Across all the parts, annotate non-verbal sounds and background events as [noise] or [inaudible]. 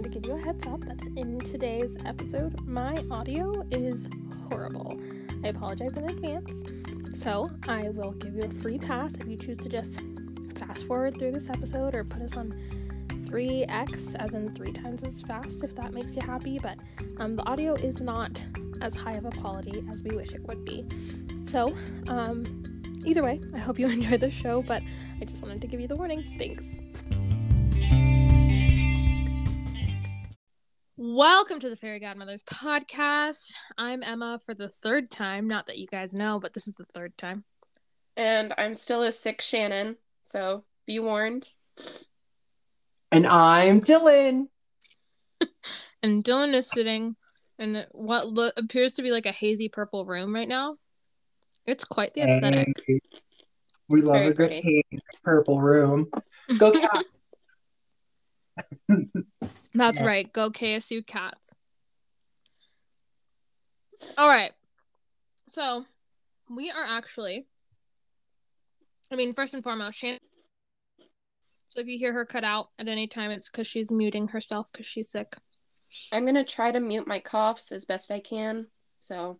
wanted to give you a heads up that in today's episode, my audio is horrible. I apologize in advance. So, I will give you a free pass if you choose to just fast forward through this episode or put us on 3x, as in three times as fast, if that makes you happy. But um, the audio is not as high of a quality as we wish it would be. So, um, either way, I hope you [laughs] enjoy the show, but I just wanted to give you the warning. Thanks. Welcome to the Fairy Godmotherz podcast. I'm Emma for the third time. Not that you guys know, but this is the third time. And I'm still a sick Shannon, so be warned. And I'm Dylan. [laughs] And Dylan is sitting in what lo- appears to be like a hazy purple room right now. It's quite the aesthetic. And we love a good pretty. pink purple room. Go [laughs] cat. [laughs] That's Yeah. right. Go KSU cats. All right. So we are actually, I mean, first and foremost, Shannon. So if you hear her cut out at any time, it's because she's muting herself because she's sick. I'm gonna try to mute my coughs as best I can. So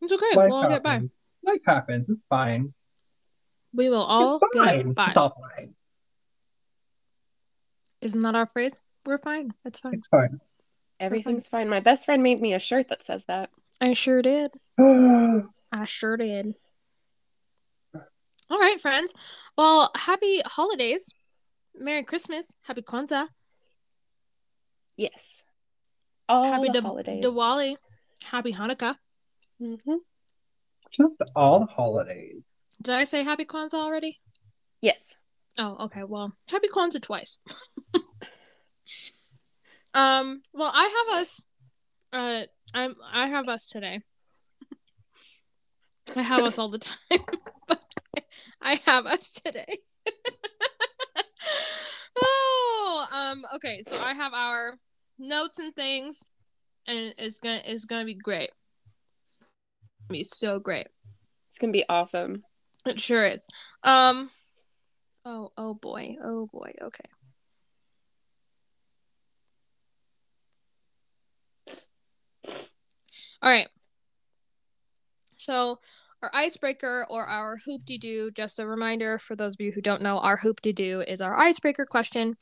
It's okay. Life we'll all get by. happens. Life happens. It's fine. We will all it's fine. get by. It's all fine. Isn't that our phrase? We're fine. It's fine. It's fine. everything's fine. My best friend made me a shirt that says that. I sure did. [sighs] I sure did. All right, friends. Well, happy holidays. Merry Christmas. Happy Kwanzaa. Yes. All happy the Di- holidays. Diwali. Happy Hanukkah. hmm just all the holidays. Did I say happy Kwanzaa already? Yes. Oh, okay. Well, happy Kwanzaa twice. [laughs] um. Well, I have us. Uh, I'm. I have us today. I have us all the time, [laughs] but I have us today. [laughs] oh. Um. Okay. So I have our notes and things, and it's gonna it's gonna be great. It's gonna Be so great. It's gonna be awesome. It sure is. Um. Oh. Oh boy. Oh boy. Okay. All right. So our icebreaker or our hoop de doo, just a reminder for those of you who don't know, our hoop de doo is our icebreaker question.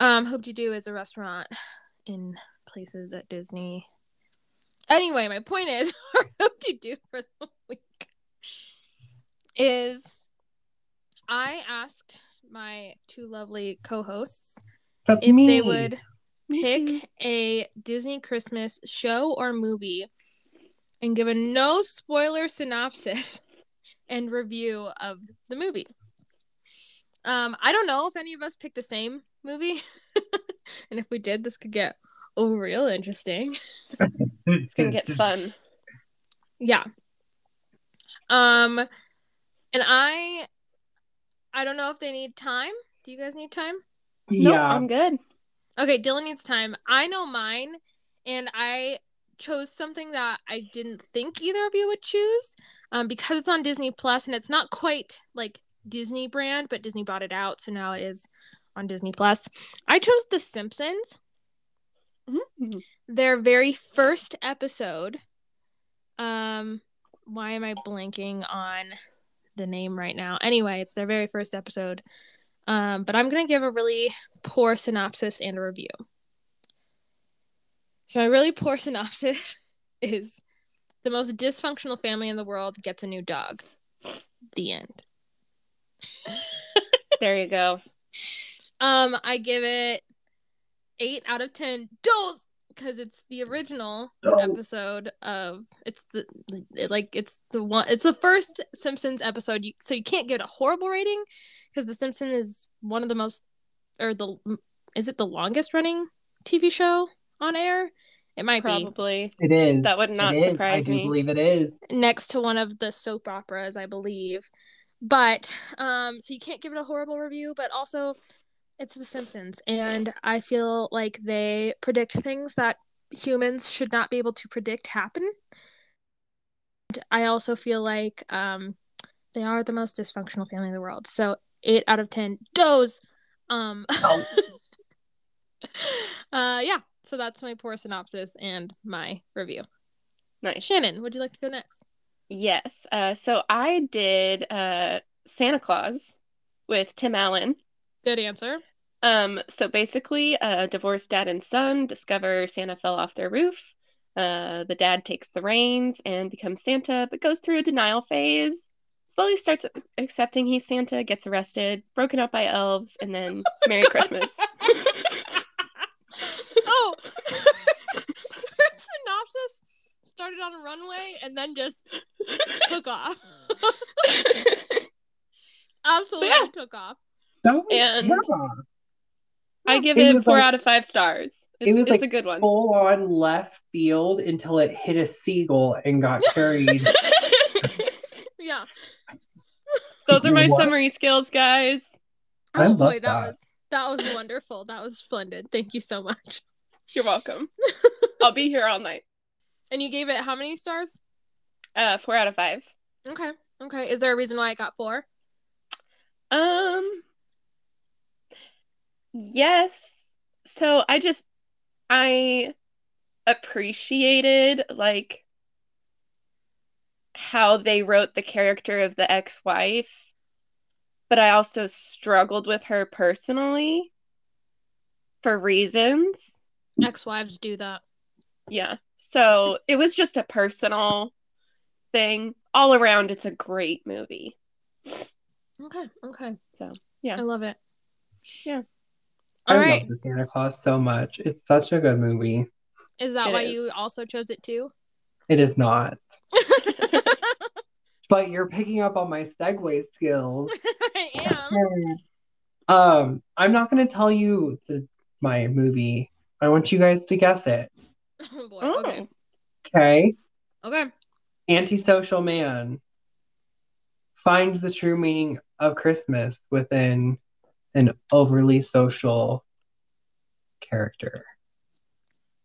Um, hoop de doo is a restaurant in places at Disney. Anyway, my point is [laughs] our hoop de doo for the week is I asked my two lovely co-hosts That's if me. they would pick a Disney Christmas show or movie and give a no spoiler synopsis [laughs] and review of the movie. Um, I don't know if any of us picked the same movie, [laughs] and if we did, this could get oh real interesting. [laughs] It's gonna get fun. Yeah. Um, and I, I don't know if they need time. Do you guys need time? Nope, Yeah. I'm good. Okay, Dylan needs time. I know mine, and I chose something that I didn't think either of you would choose, um, because it's on Disney Plus, and it's not quite like Disney brand, but Disney bought it out, so now it is on Disney Plus. I chose The Simpsons. Mhm. Their very first episode. Um, why am I blanking on the name right now? Anyway, it's their very first episode. Um, but I'm gonna give a really poor synopsis and a review. So my really poor [laughs] synopsis is the most dysfunctional family in the world gets a new dog. The end. [laughs] There you go. Um, I give it eight out of ten dose because it's the original Oh. episode of it's the it, like it's the one it's the first Simpsons episode. You, so you can't give it a horrible rating because the Simpsons is one of the most or the is it the longest running TV show on air? It might be Probably. It is. That would not It is. surprise I do me. believe it is. next to one of the soap operas, I believe. But um so you can't give it a horrible review, but also it's the Simpsons and I feel like they predict things that humans should not be able to predict happen. And I also feel like um they are the most dysfunctional family in the world. So 8 out of 10 does um Oh. [laughs] uh, yeah. So that's my poor synopsis and my review. Nice. Shannon, would you like to go next? Yes. Uh, so I did uh, Santa Claus with Tim Allen. Good answer. Um, so basically, a divorced dad and son discover Santa fell off their roof. Uh, the dad takes the reins and becomes Santa, but goes through a denial phase. Slowly starts accepting he's Santa, gets arrested, broken up by elves, and then [laughs] Merry Christmas. [laughs] oh, [laughs] synopsis started on a runway and then just took off. Absolutely yeah. took off. That was, And- yeah, I give It it four like- out of five stars. it It's, was it's like a good one. full on left field until it hit a seagull and got [laughs] carried. Yeah. Those are my What? summary skills, guys. I Oh love boy, that, that. was that was wonderful. That was splendid. Thank you so much. You're welcome. [laughs] I'll be here all night. And you gave it how many stars? Uh, four out of five. Okay. Okay. Is there a reason why it got four? Um, yes. So I just, I appreciated like how they wrote the character of the ex-wife, but I also struggled with her personally for reasons. Ex-wives do that. Yeah. So it was just a personal thing. All around, it's a great movie. Okay. Okay. So, yeah. I love it. Yeah. I All right. love the Santa Claus so much. It's such a good movie. Is that It why is. you also chose it too? It is not. [laughs] But you're picking up on my segue skills. [laughs] I am. [laughs] Um, I'm not going to tell you the, my movie. I want you guys to guess it. Oh boy. Oh. Okay. Okay. Okay. Antisocial man finds the true meaning of Christmas within an overly social character.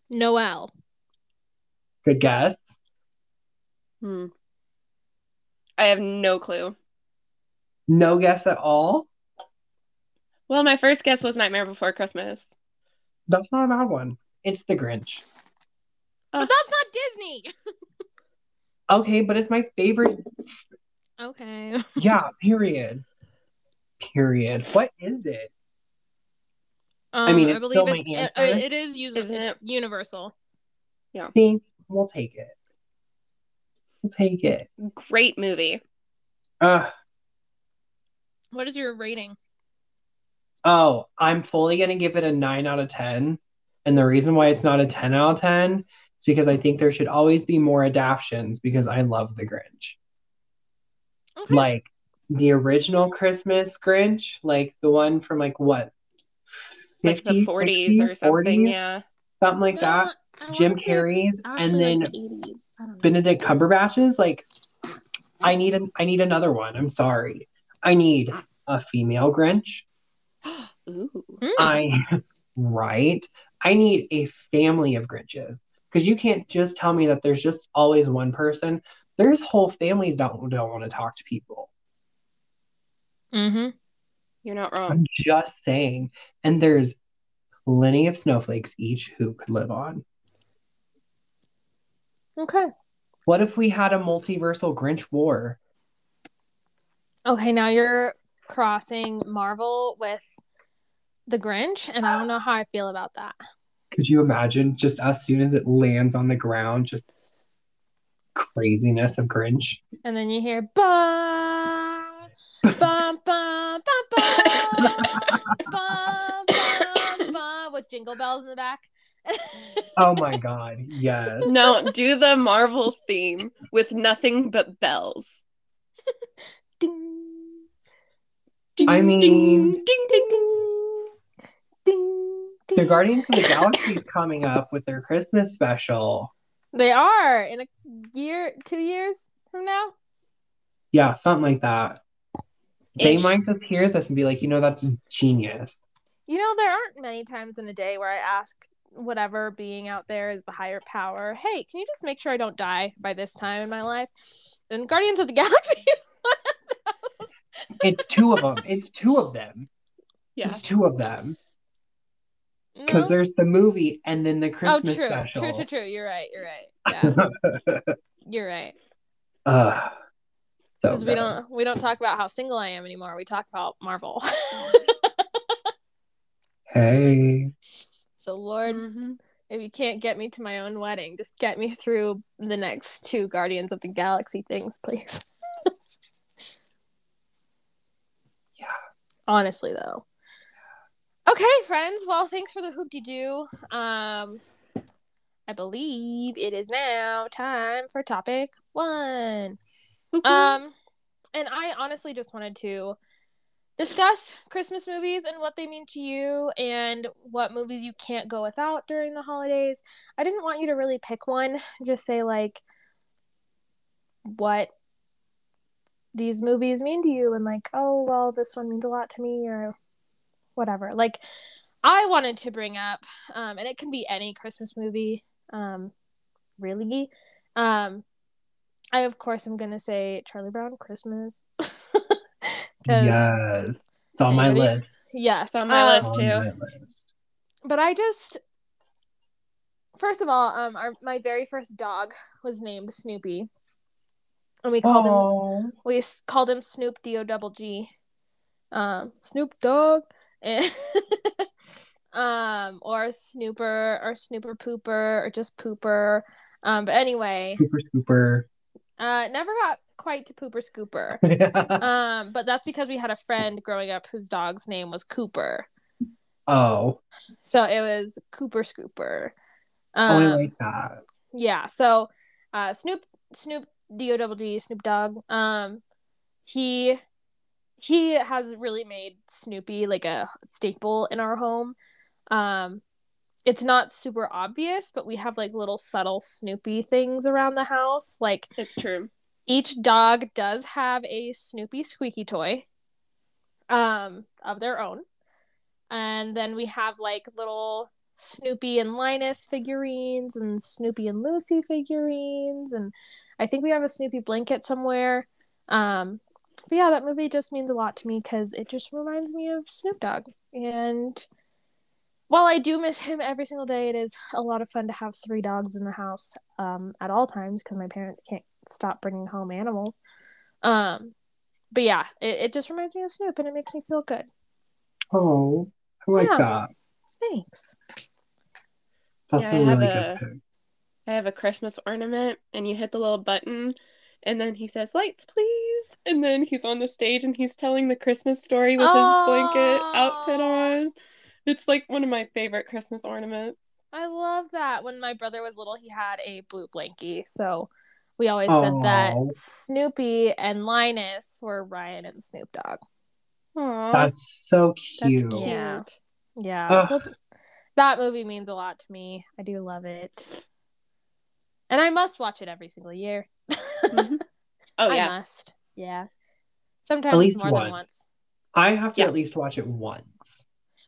Noelle. Good guess. Hmm. I have no clue. No guess at all. Well, my first guess was Nightmare Before Christmas. That's not a bad one. It's the Grinch. Oh. But that's not Disney. Okay, but it's my favorite. Okay. Yeah, period. Period. What is it? Um, mean, I believe still it, my it, it is user, Isn't it's universal. See, we'll take it. We'll take it. Great movie. Uh, What is your rating? oh, I'm fully gonna give it a nine out of ten. And the reason why it's not a 10 out of 10 is because I think there should always be more adaptions because I love the Grinch. Okay. Like the original Christmas Grinch, like the one from like what? Like the 40s 60s, or something. 40s, Yeah. Something like that. Uh, Jim say Carrey's, and then like the 80s. I don't. Benedict Cumberbatch's like I need an I need another one. I'm sorry. I need a female Grinch. [gasps] Ooh. Hmm. I [laughs] right. I need a family of Grinches. Because you can't just tell me that there's just always one person. There's whole families that don't, don't want to talk to people. Mm-hmm. You're not wrong. I'm just saying. And there's plenty of snowflakes each who could live on. Okay. What if we had a multiversal Grinch war? Okay, now you're crossing Marvel with the Grinch, and I don't know how I feel about that. Could you imagine just as soon as it lands on the ground, just craziness of Grinch? And then you hear ba ba ba ba ba with jingle bells in the back. Oh my god, yes. No, do the Marvel theme with nothing but bells. Ding, Ding, I mean- ding, ding, ding. ding, ding, The. Guardians of the Galaxy is coming up with their Christmas special. They are in a year, two years from now. Yeah, something like that. They might just hear this and be like, you know, that's genius. You know, there aren't many times in a day where I ask whatever being out there is the higher power, hey, can you just make sure I don't die by this time in my life? And Guardians of the [laughs] Galaxy is one of those. It's two of them. It's two of them. Yeah. It's two of them. because No? there's the movie and then the Oh, Christmas true, special. true, true, true. You're right. You're right. Yeah, [laughs] you're right. uh, Because we good. don't we don't talk about how single I am anymore. We talk about Marvel. [laughs] Hey, so Lord, Mhm. if you can't get me to my own wedding, just get me through the next two Guardians of the Galaxy things, please. [laughs] Yeah. Honestly, though. Okay, friends. Well, thanks for the hoopty doo. Um, I believe it is now time for topic one. Um, and I honestly just wanted to discuss Christmas movies and what they mean to you and what movies you can't go without during the holidays. I didn't want you to really pick one, just say like what these movies mean to you and like, oh, well, this one means a lot to me or whatever. Like I wanted to bring up um and it can be any Christmas movie um really. Um I of course am going to say Charlie Brown Christmas. [laughs] 'Cause- yes, it's on my Anybody? list. Yes. It's on my list. Too. my list. But I just first of all, um our my very first dog was named Snoopy. And we called him Oh, we called him Snoop D O double G. Um Snoop Dog and [laughs] um or Snooper or Snooper Pooper or just Pooper. Um but anyway, super scooper. Uh never got quite to Pooper Scooper. [laughs] oh, Um but that's because we had a friend growing up whose dog's name was Cooper. oh, So it was Cooper Scooper. I Um, like that. yeah so uh snoop snoop d-o-double-g snoop dogg um he he has really made snoopy like a staple in our home um it's not super obvious but we have like little subtle snoopy things around the house. Like It's true. each dog does have a snoopy squeaky toy um of their own. And then we have like little snoopy and linus figurines and snoopy and lucy figurines. And i think we have a snoopy blanket somewhere. Um but yeah that movie just means a lot to me because it just reminds me of snoop dogg. And while i do miss him every single day it is a lot of fun to have three dogs in the house um at all times because my parents can't stop bringing home animals um but yeah it, it just reminds me of snoop and it makes me feel good Oh, I like Yeah. that. thanks That's Yeah, I a have really a- pick. I have a Christmas ornament, and you hit the little button, and then he says, "Lights, please!" And then he's on the stage and he's telling the Christmas story with his blanket outfit on. It's like one of my favorite Christmas ornaments. I love that. When my brother was little, he had a blue blankie. So we always said that Snoopy and Linus were Ryan and Snoop Dogg. Aww, That's so that's cute. cute. Yeah. Yeah. So that movie means a lot to me. I do love it. And I must watch it every single year. Mhm. [laughs] Oh I yeah, must. Yeah. Sometimes At least more one. than once. I have to Yeah. at least watch it once.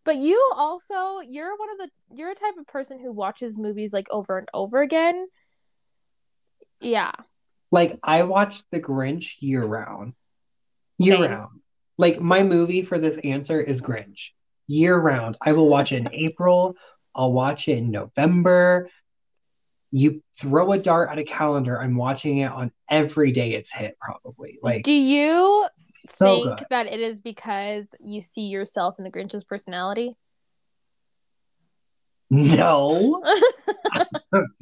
But you also you're one of the you're a type of person who watches movies like over and over again. Yeah. Like I watch The Grinch year round. Year Same. round. Like my movie for this answer is Grinch. Year round. I will watch it in [laughs] April. I'll watch it in November. You throw a dart at a calendar, I'm watching it on every day it's hit, probably. Like Do you so think good. that it is because you see yourself in the Grinch's personality? No. [laughs]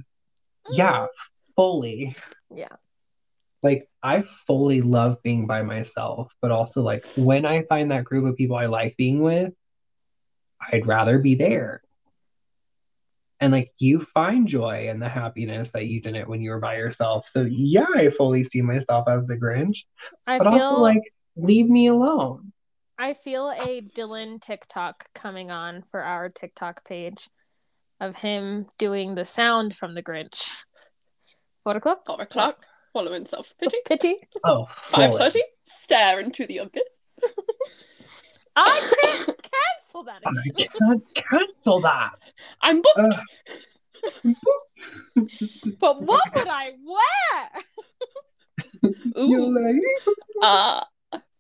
Yeah, fully. Yeah. Like I fully love being by myself, but also like when I find that group of people I like being with, I'd rather be there. And like you find joy and the happiness that you didn't when you were by yourself. So yeah, I fully see myself as the Grinch, I but feel also like leave me alone. I feel a Dylan TikTok coming on for our TikTok page of him doing the sound from the Grinch. Four o'clock? four o'clock. Following self pity. Pity. [laughs] Oh, Five fully. thirty. Stare into the abyss. [laughs] I can't cancel that I can't cancel that. I'm booked. Ugh. [laughs] But what would I wear? [laughs] Ooh. like, Uh,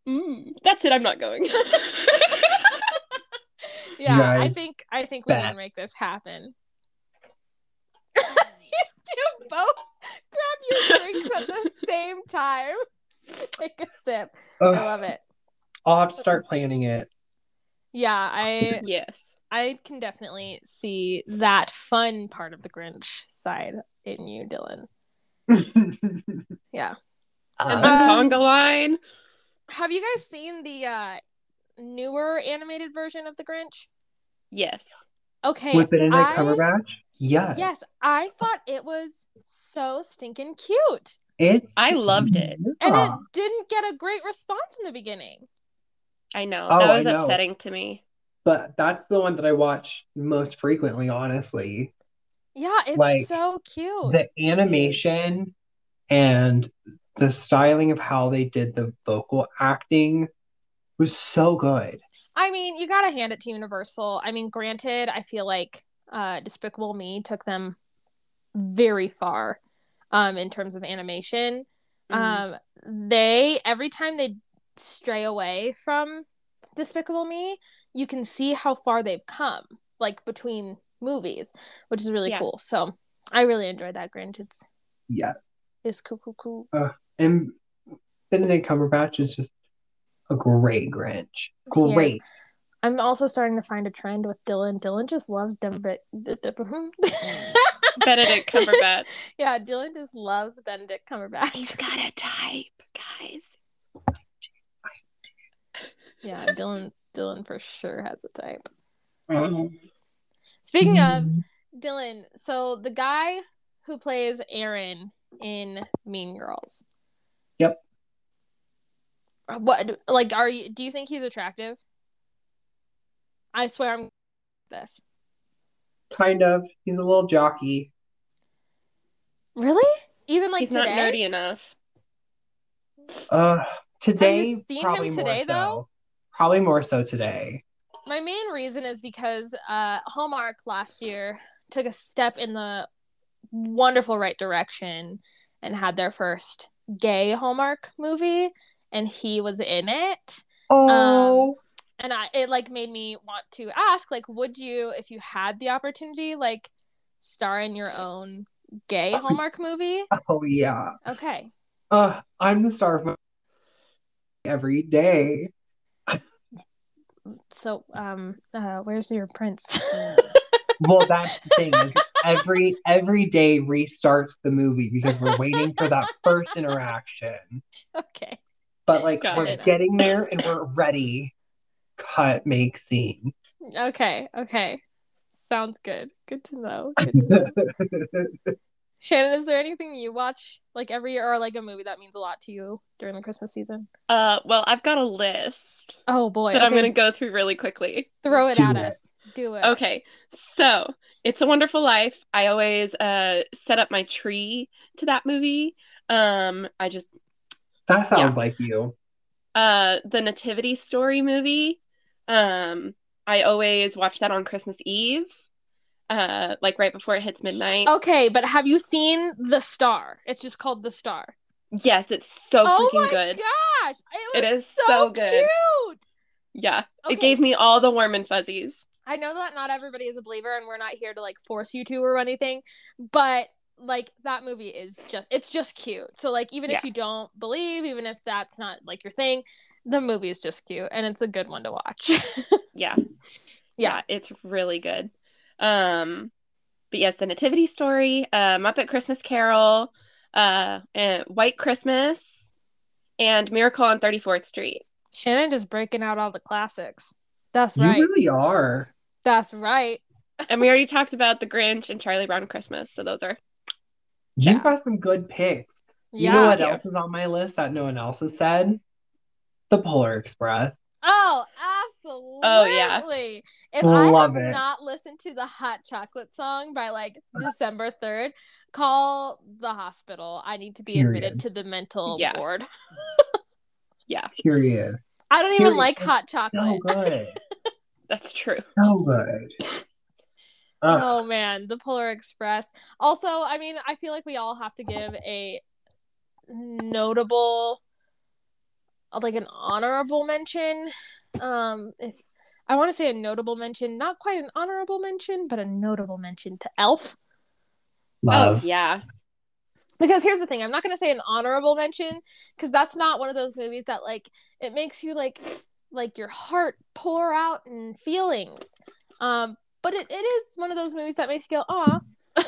mm, that's it. I'm not going. [laughs] Yeah, I think I think we Bet. can make this happen. you two both grab your drinks at the same time. Take a sip. I love it. I'll have to start planning it. Yeah, I [laughs] Yes. I can definitely see that fun part of the Grinch side in you, Dylan. [laughs] Yeah. And the Um, conga line. Have you guys seen the uh newer animated version of the Grinch? Yes. Okay. with Benedict I- Cumberbatch? Yeah. Yes, I thought it was so stinking cute. It's I loved it. And it didn't get a great response in the beginning. I know. Oh, that was know. upsetting to me. But that's the one that I watch most frequently, honestly. Yeah, it's Like, so cute. The animation and the styling of how they did the vocal acting was so good. I mean, you gotta hand it to Universal. I mean, granted, I feel like uh Despicable Me took them very far um in terms of animation. Mhm. Um they every time they stray away from Despicable Me, you can see how far they've come, like between movies, which is really Yeah. cool. So I really enjoyed that Grinch. It's Yeah. it's cool, cool, cool. And Benedict Cumberbatch is just a great Grinch. Great. I'm also starting to find a trend with Dylan. Dylan just loves Denver. Hmm. [laughs] Benedict Cumberbatch. yeah, Dylan just loves Benedict Cumberbatch. He's got a type, guys. Yeah, Dylan. Dylan for sure has a type. Speaking of Dylan, so the guy who plays Aaron in Mean Girls. Yep. What like are you? Do you think he's attractive? I swear I'm this. kind of. He's a little jockey. Really? Even like He's today? not nerdy enough. Uh, today, you seen him probably more today, so. though? Probably more so today. My main reason is because uh, Hallmark last year took a step in the wonderful right direction and had their first gay Hallmark movie, and he was in it. Oh, And I, it like made me want to ask, like, would you, if you had the opportunity, like, star in your own gay [laughs] Hallmark movie? oh yeah. Okay, Uh, I'm the star of my every day. So um, uh, where's your prince? [laughs] Well, that's the thing is every every day restarts the movie because we're waiting for that first interaction. okay, But like Got we're it. getting there and we're ready. Cut, make scene. okay, okay. Sounds good. Good to know. [laughs] Good to know. Shannon, is there anything you watch like every year or like a movie that means a lot to you during the Christmas season? Uh, well, I've got a list Oh boy. that I'm going to go through really quickly. throw it Do at it. us. Do it. Okay, so It's a Wonderful Life. I always uh set up my tree to that movie. Um, I just That sounds Yeah. like you. uh the Nativity Story movie. Um, I always watch that on Christmas Eve. Uh, like right before it hits midnight. Okay, but have you seen The Star? It's just called The Star. Yes, it's so oh freaking good. gosh. It, It is so, so good. cute. Yeah, Okay. it gave me all the warm and fuzzies. I know that not everybody is a believer and we're not here to like force you to or anything, but like that movie is just it's just cute. So like even if you don't believe, even if that's not like your thing, the movie is just cute and it's a good one to watch. [laughs] Yeah. Yeah. it's really good. Um, but yes, the Nativity Story, uh, Muppet Christmas Carol, uh, and White Christmas, and Miracle on 34th Street. Shannon just breaking out all the classics. That's right. You really are. That's right. And we already talked about The Grinch and Charlie Brown Christmas, so those are You Yeah. got some good picks. You Yeah. know what Yeah. else is on my list that no one else has said? The Polar Express. Oh, absolutely. Oh, yeah. If I have it. not listened to the hot chocolate song by like December 3rd, call the hospital. I need to be admitted to the mental Yeah. ward. [laughs] yeah, Period. I don't even Period. like It's hot So chocolate. good. [laughs] that's true. So good. [laughs] Oh, Ugh. Oh man, the Polar Express. Also, I mean, I feel like we all have to give a notable like an honorable mention. Um if I want to say a notable mention, not quite an honorable mention, but a notable mention to Elf. Love. Oh yeah. Because here's the thing, I'm not going to say an honorable mention because that's not one of those movies that like it makes you like like your heart pour out in feelings. Um, but it, it is one of those movies that makes you go, "Aw." [laughs]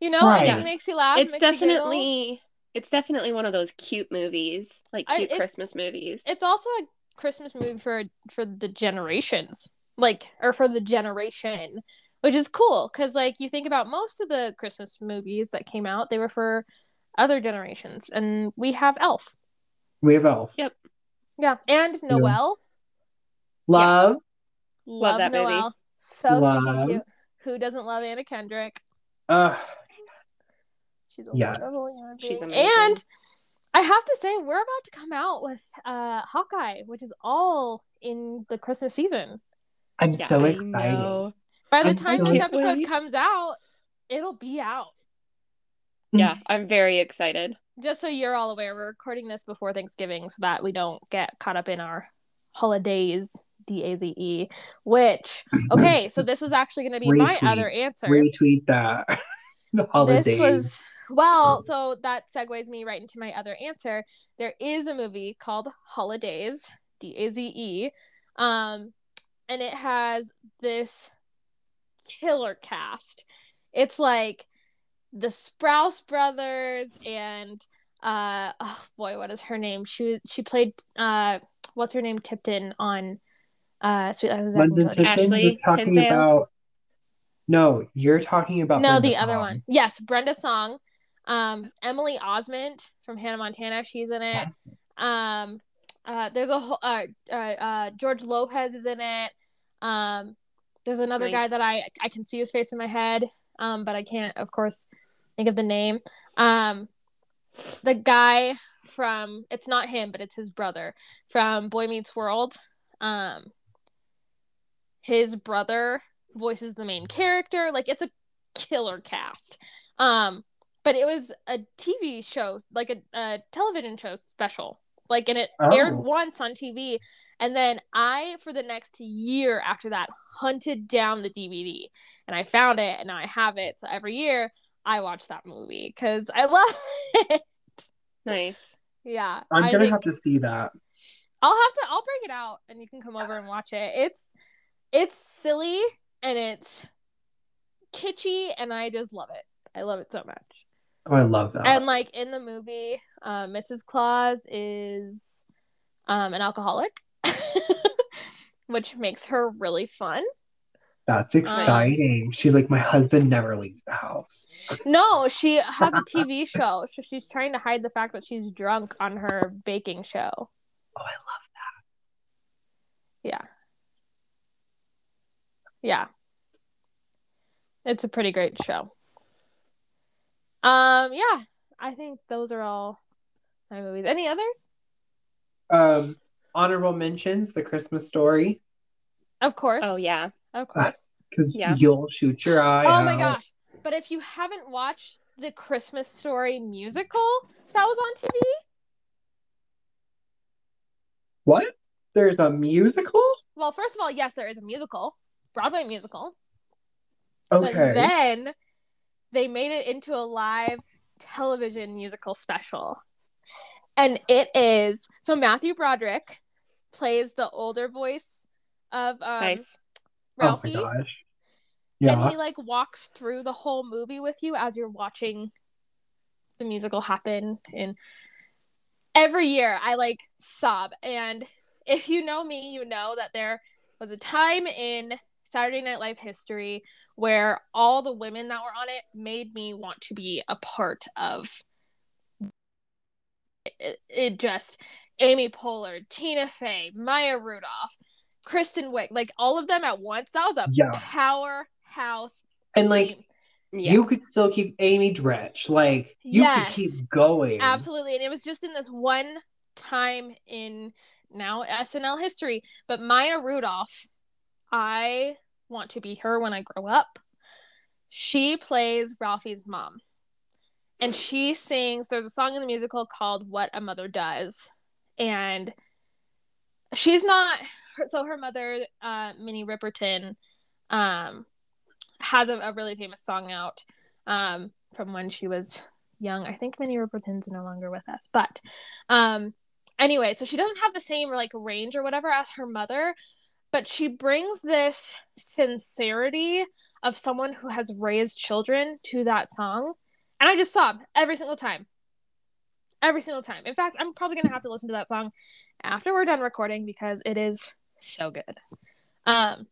you know, Right. and it makes you laugh. It's makes you definitely it's definitely one of those cute movies, like cute it's- Christmas movies. it's also a Christmas movie for for the generations, like or for the generation, which is cool because like you think about most of the Christmas movies that came out, they were for other generations, and we have Elf, We have Elf. Yep. Yeah, and Noelle. Love. Love, that movie. Noelle, so Love. cute. Who doesn't love Anna Kendrick? Uh, She's a Yeah. wonderful human She's being. amazing. And I have to say, we're about to come out with uh Hawkeye, which is all in the Christmas season. I'm yeah, so excited. By the I'm time so this episode wait. comes out, it'll be out. Yeah, I'm very excited. Just so you're all aware, we're recording this before Thanksgiving so that we don't get caught up in our holidays, D A Z E. Which, [laughs] okay, so this was actually going to be my other answer. Retweet that. [laughs] the holidays. This was well, so that segues me right into my other answer. There is a movie called Holidays, D A Z E, um, and it has this killer cast. It's like the Sprouse brothers and uh oh boy, what is her name? She she played uh what's her name Tipton on uh Suite Life of Zack and London Tipton Ashley was talking Tisdale? about. No, you're talking about. no Brenda the other one yes brenda song um emily osment from hannah montana she's in it. Um uh there's a whole uh, uh uh george lopez is in it. Um there's another guy that i i can see his face in my head um but i can't of course think of the name. Um the guy from it's not him but it's his brother from boy meets world. Um his brother voices the main character. Like it's a killer cast. Um but it was a tv show like a, a television show special like and it oh. aired Oh. once on tv and then i for the next year after that hunted down the dvd and i found it and now i have it so every year i watch that movie because i love [laughs] it Nice. yeah I'm I gonna think- have to see that. I'll have to I'll bring it out and you can come over and watch it. It's it's silly and it's kitschy and I just love it. I love it so much. Oh, I love that. And like in the movie, uh, Mrs. Claus is um an alcoholic. [laughs] which makes her really fun. That's exciting. She's like, my husband never leaves the house. No, she has a TV [laughs] show. So she's trying to hide the fact that she's drunk on her baking show. Oh, I love that. Yeah. Yeah. It's a pretty great show. Um, yeah. I think those are all my movies. Any others? Um, honorable mentions: The Christmas Story, Of course. Oh yeah. Of course. because Yeah. you'll shoot your eye. Oh my gosh. But if you haven't watched the Christmas Story musical that was on TV, What? There's a musical? well, first of all, yes, there is a musical, Broadway musical. Okay. But then they made it into a live television musical special. And it is so Matthew Broderick plays the older voice of um, nice. Ralphie. Oh my gosh. And he like walks through the whole movie with you as you're watching the musical happen. And every year I like sob. And if you know me, you know that there was a time in Saturday Night Live history where all the women that were on it made me want to be a part of it, it just Amy Poehler, Tina Fey, Maya Rudolph, Kristen Wiig, like all of them at once. That was a Yeah. powerhouse. and like. Yeah. you could still keep Amy Dratch. Like you Yes. could keep going. absolutely, and it was just in this one time in now SNL history. But Maya Rudolph, I want to be her when I grow up. She plays Ralphie's mom. And she sings, there's a song in the musical called What a Mother Does. And she's not so her mother, uh, Minnie Riperton, um, has a, a really famous song out, um, from when she was young. I think Minnie Riperton's no longer with us, but, um, anyway, so she doesn't have the same like range or whatever as her mother, but she brings this sincerity of someone who has raised children to that song, and I just sob every single time every single time. In fact, I'm probably gonna have to listen to that song after we're done recording because it is so good. Um,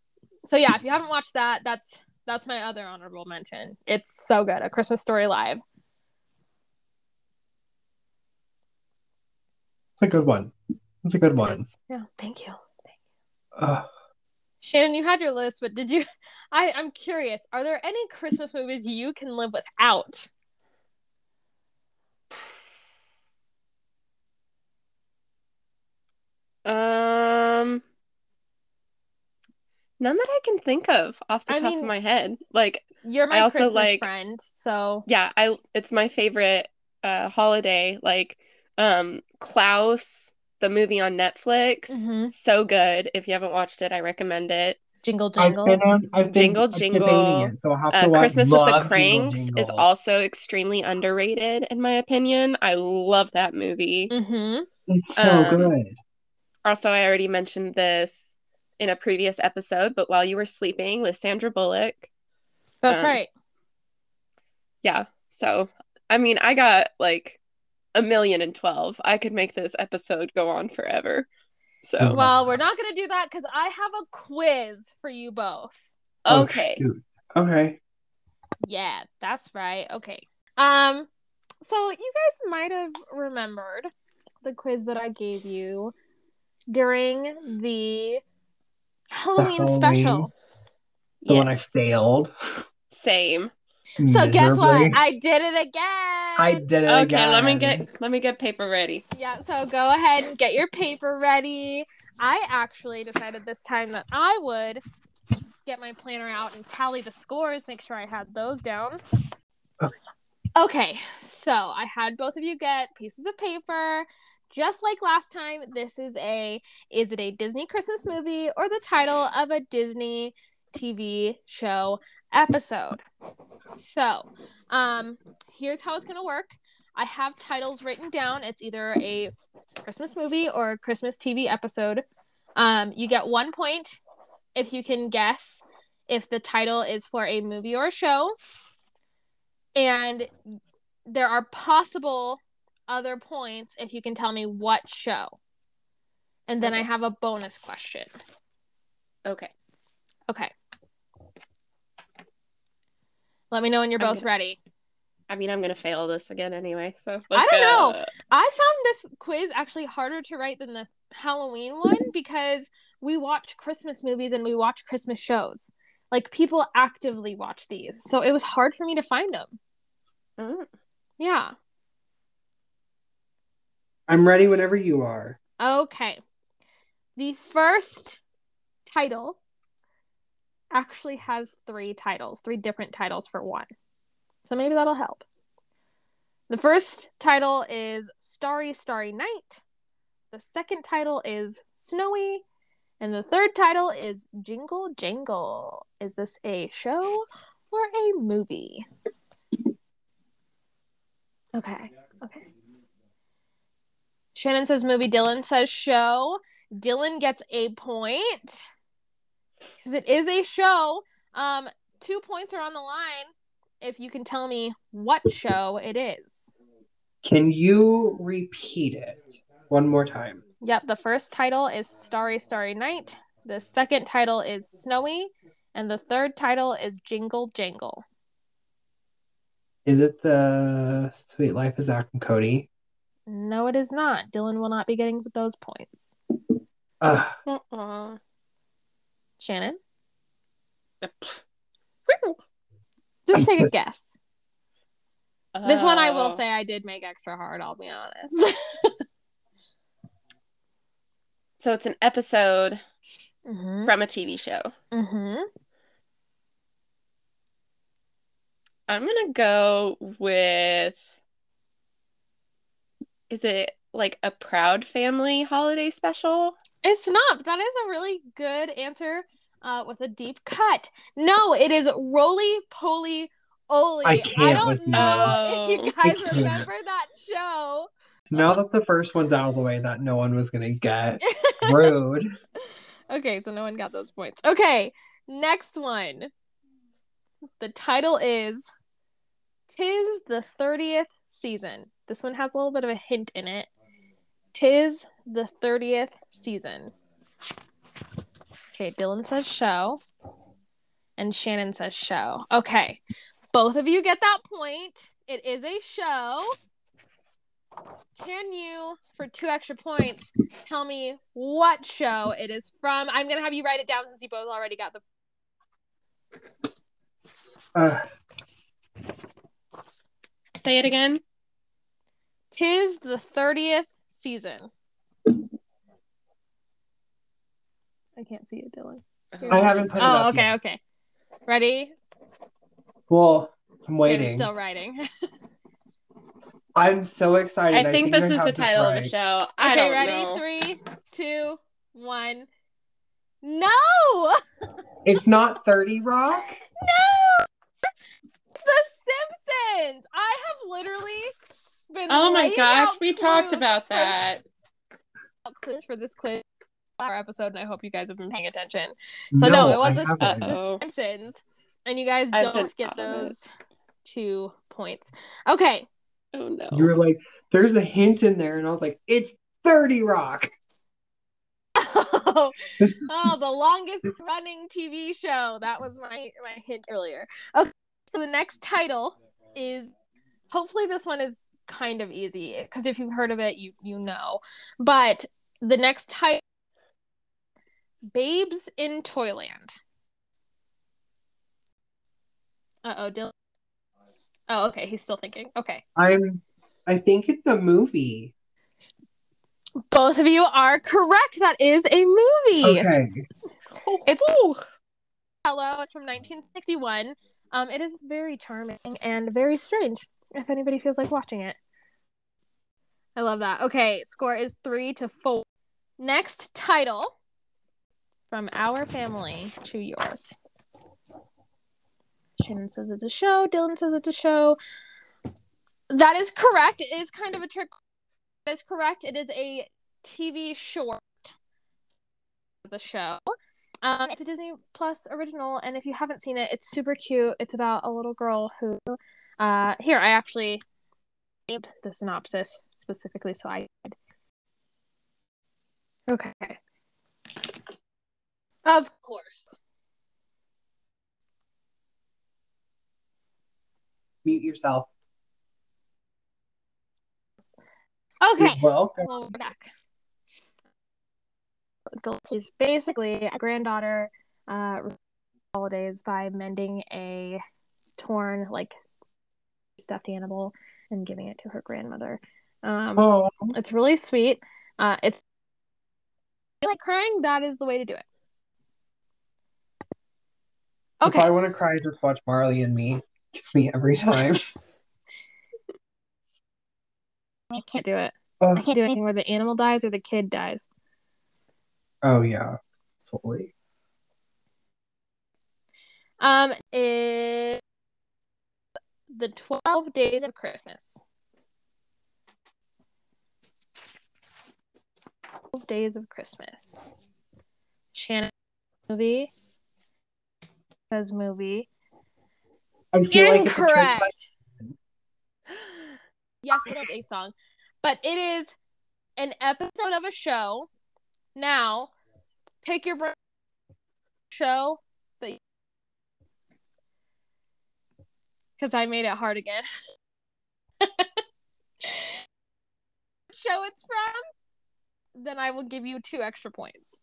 so yeah, if you haven't watched that, that's that's my other honorable mention. It's so good. A Christmas Story Live. It's a good one. It's a good one. Yeah, thank you. Uh, Shannon, you had your list, but did you? [laughs] I I'm curious. Are there any Christmas movies you can live without? Um, none that I can think of off the I top mean- of my head. Like, You're my I also Christmas like- friend, so yeah, I it's my favorite uh holiday. Like, um, Klaus, the movie on Netflix, Mhm. so good. If you haven't watched it, I recommend it. jingle I've jingle. been on. I've been Jingle, jingle. it, so I'll have to Uh, watch. Christmas with the love Jingle Kranks is also extremely underrated, in my opinion. I love that movie. Mm-hmm. It's so um, good. Also, I already mentioned this in a previous episode, but while you were sleeping with Sandra Bullock, That's um, right. yeah. So, I mean, I got like a million and twelve. I could make this episode go on forever. So, Oh. Well, we're not gonna do that because I have a quiz for you both. Oh, okay. shoot. Okay. Yeah, that's right. Okay. Um, so you guys might have remembered the quiz that I gave you during the Halloween, Halloween. special. The one I failed. Same. So guess what? I did it again. I did it Okay, again. let me get let me get paper ready. Yeah, so go ahead and get your paper ready. I actually decided this time that I would get my planner out and tally the scores, make sure I had those down. Okay. Okay, so I had both of you get pieces of paper. Just like last time, this is a is it a Disney Christmas movie or the title of a Disney TV show episode. So, um here's how it's going to work. I have titles written down. It's either a Christmas movie or a Christmas TV episode. Um, you get one point if you can guess if the title is for a movie or a show. And there are possible other points if you can tell me what show. And then I have a bonus question. Okay. Okay. Let me know when you're I'm both gonna- ready. I mean, I'm gonna fail this again anyway. So I let's don't go. know. I found this quiz actually harder to write than the Halloween one because we watch Christmas movies and we watch Christmas shows. Like people actively watch these. So it was hard for me to find them. Mm. Yeah. I'm ready whenever you are. Okay. The first title actually has three titles, three different titles for one. So maybe that'll help. The first title is Starry, Starry Night. The second title is Snowy. And the third title is Jingle Jangle. Is this a show or a movie? Okay. Okay. Shannon says movie. Dylan says show. Dylan gets a point because it is a show. Um, two points are on the line if you can tell me what show it is. Can you repeat it one more time? Yep, the first title is Starry Starry Night. The second title is Snowy, and the third title is Jingle Jangle. Is it the Suite Life of Zack and Cody? No, it is not. Dylan will not be getting those points. Uh, Uh-uh. Shannon, just take a guess. This one I will Oh. say I did make extra hard, I'll be honest. [laughs] So it's an episode mm-hmm. from a TV show. Mm-hmm. I'm gonna go with. Is it like a Proud Family holiday special? It's not. That is a really good answer uh, with a deep cut. No, it is Rolie Polie Olie. I can't don't listen know that. if you [laughs] guys remember that show. Now that the first one's out of the way that no one was gonna get. [laughs] Rude. okay, so no one got those points. Okay, next one. The title is Tis the 30th season. This one has a little bit of a hint in it. Tis the 30th season. Okay, Dylan says show. And Shannon says show. Okay. Both of you get that point. It is a show. Can you, for two extra points, tell me what show it is from? I'm going to have you write it down since you both already got the. Uh, Say it again. Tis the 30th season. I can't see it, Dylan. I haven't put it Oh, up okay, yet. okay. Ready? well, I'm Shannon's waiting. Still writing. [laughs] I'm so excited. I think this I is the title of right. the show. I okay, don't ready? know. Three, two, one. No! [laughs] It's not 30 Rock. No! It's The Simpsons! I have literally been. Oh my gosh, we talked about that. [laughs] Clues for this quiz our episode, and I hope you guys have been paying attention. So no, it was I the, haven't. Uh, the Uh-oh. Simpsons, and you guys I've don't get out of it. those two points. Okay, Oh no. You were like, there's a hint in there, and I was like, it's 30 Rock. [laughs] Oh, oh, the longest running TV show. That was my my hint earlier. Okay, so the next title is hopefully this one is kind of easy because if you've heard of it, you you know. But the next title, Babes in Toyland. Uh oh, Dylan. Oh, okay. He's still thinking. Okay. I'm. I think it's a movie. Both of you are correct. That is a movie. Okay. It's- Hello, it's from 1961. Um, it is very charming and very strange. If anybody feels like watching it, I love that. Okay, score is three to four. Next title from our family to yours. Shannon says it's a show. Dylan says it's a show. That is correct. It is kind of a trick. That is correct. It is a TV short. It's a show. Um, it's a Disney Plus original, and if you haven't seen it, it's super cute. It's about a little girl who, uh, here I actually the synopsis specifically, so I. Okay. Of course. Mute yourself. Okay. Well, Well, we're back. She's basically a granddaughter uh holidays by mending a torn like stuffed animal and giving it to her grandmother. Um oh, it's really sweet. Uh it's like crying, that is the way to do it. If Okay. I want to cry, just watch Marley and Me. Gets me every time. [laughs] I can't do it. oh, I can't do anything where the animal dies or the kid dies. oh yeah, totally. Um, is the Twelve Days of Christmas. Twelve Days of Christmas. Shannon movie. Says movie. I feel like it's a Incorrect. question. yes, it is a song, but it is an episode of a show. Now, pick your show that because I made it hard again. [laughs] show it's from, then I will give you two extra points.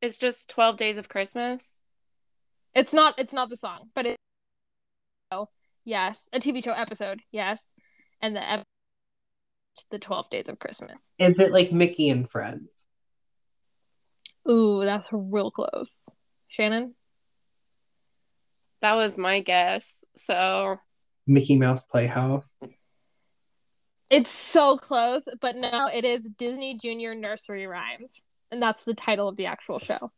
It's just 12 Days of Christmas. It's not. It's not the song, but it. Oh, yes, a TV show episode. Yes, and the ep- the Twelve Days of Christmas. Is it like Mickey and Friends? Ooh, that's real close. Shannon. That was my guess. So Mickey Mouse Playhouse. It's so close, but no, it is Disney Junior Nursery Rhymes, and that's the title of the actual show.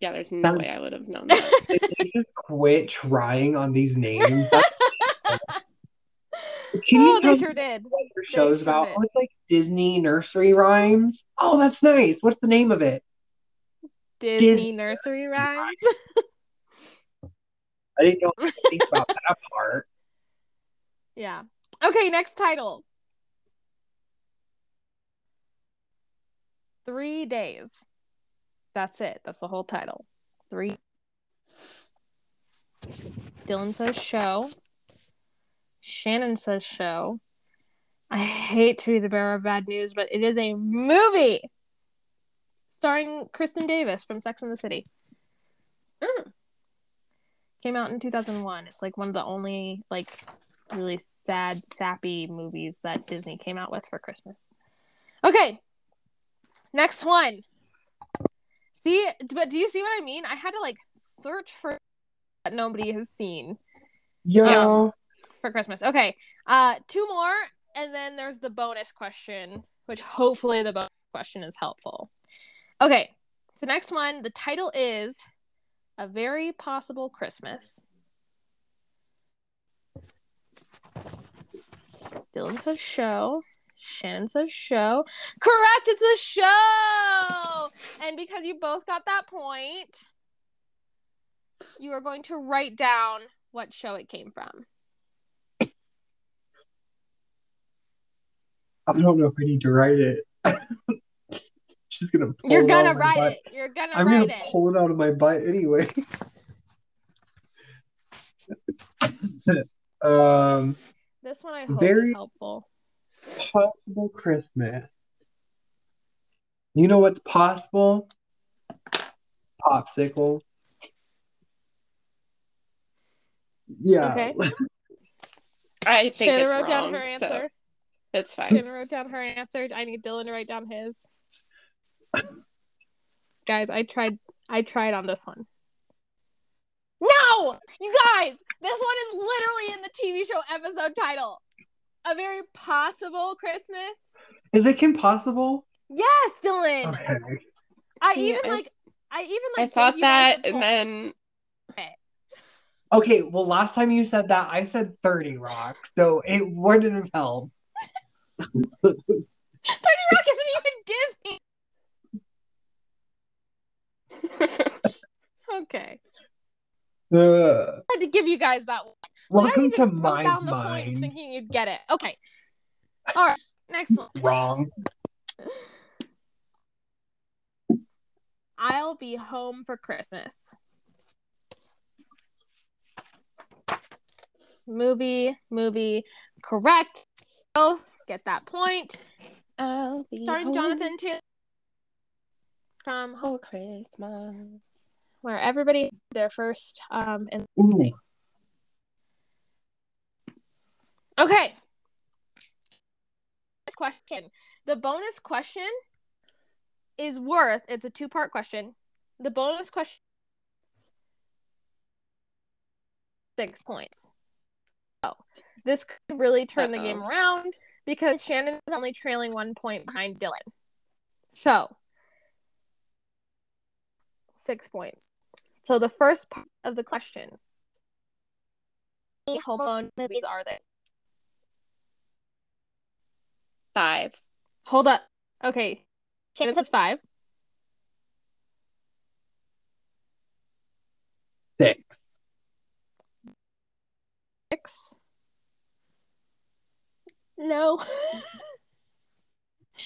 Yeah, there's no That- way I would have known that. [laughs] Just quit trying on these names? [laughs] Can you oh, tell they sure did. what your show's sure about? did. Oh, it's like Disney nursery rhymes. Oh, that's nice. What's the name of it? Disney Disney Nursery Rhymes. I didn't know think [laughs] about that part. yeah. Okay, next title. Three days. That's it. That's the whole title. Three. Dylan says show. Shannon says show. I hate to be the bearer of bad news, but it is a movie starring Kristin Davis from Sex and the City. Mm. Came out in 2001. It's like one of the only like really sad, sappy movies that Disney came out with for Christmas. Okay. Next one. See, but do you see what I mean? I had to like search for that nobody has seen Yeah. for Christmas. Okay. Uh two more and then there's the bonus question, which hopefully the bonus question is helpful. Okay. The next one, the title is A Very Possible Christmas. Dylan says show. Shannon says show. Correct, it's a show. And because you both got that point, you are going to write down what show it came from. I don't know if I need to write it. [laughs] She's gonna. You're gonna write butt. it. You're gonna I'm write gonna it. pull it out of my butt anyway. [laughs] um, This one I hope Very- is helpful. Possible Christmas. You know what's possible? Popsicle. Yeah. Okay. [laughs] I think Shannon it's wrote down wrong, her so answer. it's fine. Shannon wrote down her answer. I need Dylan to write down his. Guys, I tried. I tried on this one. No, you guys, this one is literally in the TV show episode title. A very possible Christmas. Is it Kim Possible? Yes, Dylan. Okay. I See, even I- like. I even like. I thought gave you guys that, and point. then Okay, well, last time you said that, I said 30 Rock, so it wouldn't have helped. Thirty Rock isn't even Disney. [laughs] Okay, Uh, I had to give you guys that one. But I welcome even to wrote my down the points mind. thinking you'd get it. Okay. All right. Next one. [laughs] Wrong. I'll be home for Christmas. Movie, movie, correct. Both get that point. I'll be Starring home Jonathan Taylor from for Christmas. Where everybody had their first um and Ooh. okay. This question. The bonus question is worth it's a two part question. The bonus question six points. Oh, this could really turn the Uh-oh. game around because Shannon is only trailing one point behind Dylan. So, six points. So, the first part of the question How many Home Alone movies are there? Five. Hold up. Okay. Shannon says five. Six. Six. No. [laughs]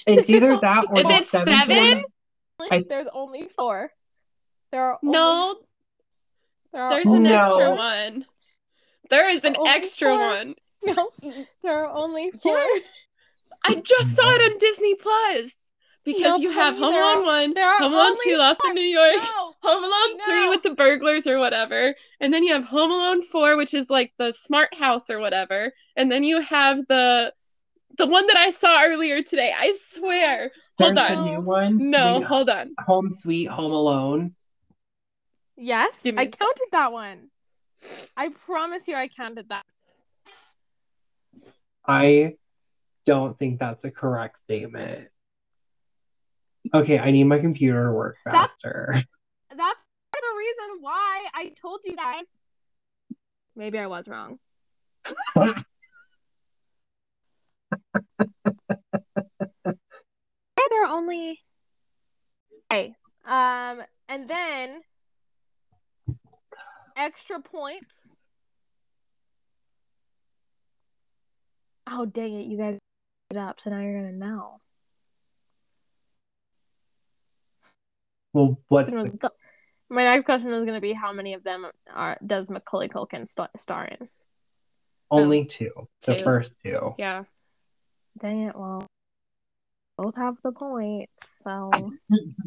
It's either that or Is the it seventh seven? I- There's only four. There are only, No, there are there's an No. extra one. There is an Only extra four. one. No, there are only four. Yes. I just saw it on Disney Plus because No, you have Penny, Home there are- Alone one, there are Home Alone only two, Lost in New York, No. Home Alone three No. with the burglars or whatever, and then you have Home Alone four, which is like the smart house or whatever, and then you have the the one that I saw earlier today. I swear. Hold There's on. the new one. No, Sweet hold on. Home Sweet Home Alone. Yes, I me I a counted that one. I promise you, I counted that. I don't think that's a correct statement. Okay, I need my computer to work That's- faster. That's the reason why I told you guys. Maybe I was wrong. Why [laughs] there are only okay. Um, and then extra points. Oh dang it! You guys it up, so now you're gonna know. Well, what? the, My next question is gonna be how many of them are does Macaulay Culkin st- star in? only oh. two? The Two. first two. Yeah. Dang it! Well, both have the points, so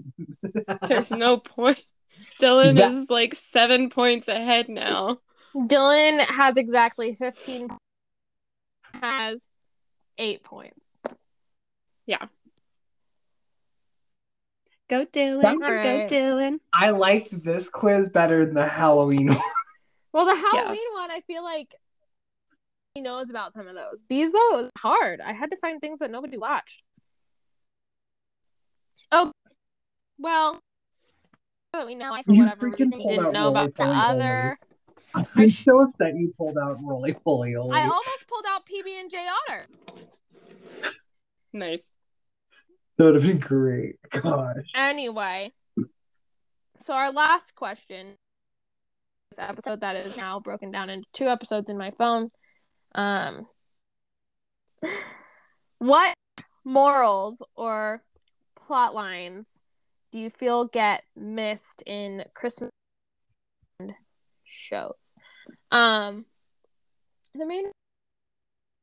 [laughs] There's no point. Dylan That- is like seven points ahead now. Dylan has exactly fifteen. po- Has eight points. Yeah. Go Dylan. That's Go right. Dylan. I liked this quiz better than the Halloween one. Well, the Halloween one, I feel like he knows about some of those. These though, it was hard. I had to find things that nobody watched. Oh, well, that we know, like, for You whatever freaking reason, pulled didn't out know about the Rolie Polie Olie. other. I'm so upset you pulled out Rolie Polie I almost pulled out PB and J Otter. Nice. That would have been great. Gosh. Anyway, so our last question, this episode that is now broken down into two episodes in my phone. Um, what morals or plot lines do you feel get missed in Christmas shows? Um, the main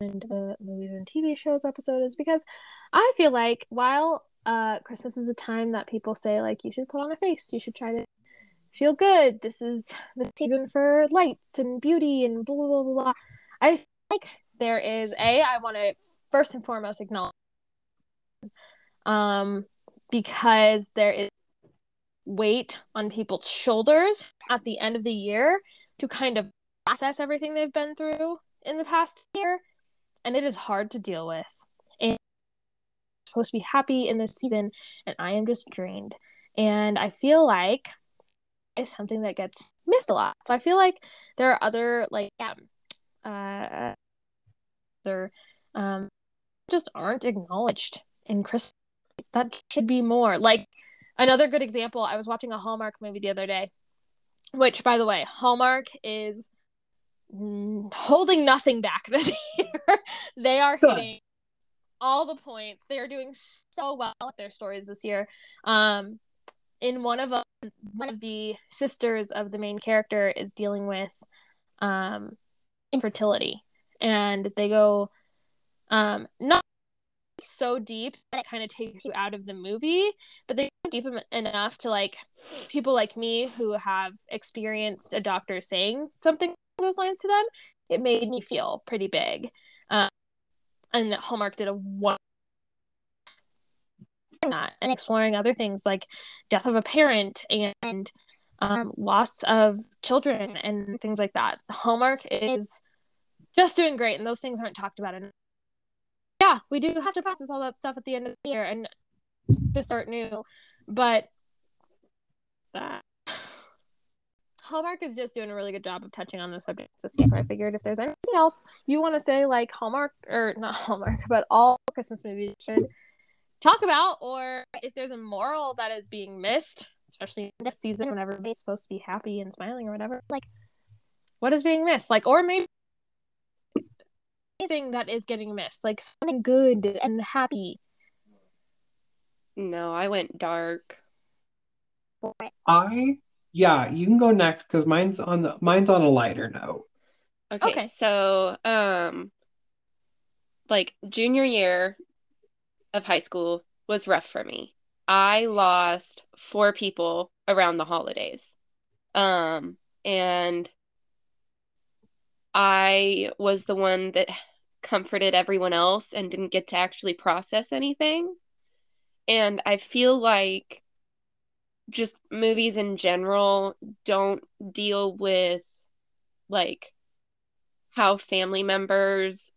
into the movies and TV shows episode is because I feel like while uh Christmas is a time that people say like you should put on a face, you should try to feel good. This is the season for lights and beauty and blah blah blah blah. blah. I feel like there is a I want to first and foremost acknowledge um because there is weight on people's shoulders at the end of the year to kind of process everything they've been through in the past year and it is hard to deal with. And I'm supposed to be happy in this season and i am just drained. And i feel like it's something that gets missed a lot. So i feel like there are other like um uh um just aren't acknowledged in christmas that should be more. Like another good example i was watching a hallmark movie the other day which by the way hallmark is holding nothing back [laughs] this year. They are hitting all the points. They are doing so well with their stories this year. Um in one of them one of the sisters of the main character is dealing with um infertility. And they go um not so deep that it kind of takes you out of the movie but they deep enough to like people like me who have experienced a doctor saying something those lines to them it made me feel pretty big. Um, and hallmark did a one that and exploring other things like death of a parent and um, loss of children and things like that. Hallmark is just doing great and those things aren't talked about enough yeah we do have to process all that stuff at the end of the year and to start new but that Hallmark is just doing a really good job of touching on the subject this year. I figured if there's anything else you want to say, like Hallmark or not Hallmark, [laughs] but all Christmas movies should talk about, or if there's a moral that is being missed, especially this season when everybody's supposed to be happy and smiling or whatever, like what is being missed? Like, or maybe anything that is getting missed, like something good and happy. No, I went dark. I yeah, you can go next because mine's on the mine's on a lighter note. Okay, Okay. so um like junior year of high school was rough for me. I lost four people around the holidays. Um and I was the one that comforted everyone else and didn't get to actually process anything. And I feel like just movies in general don't deal with like how family members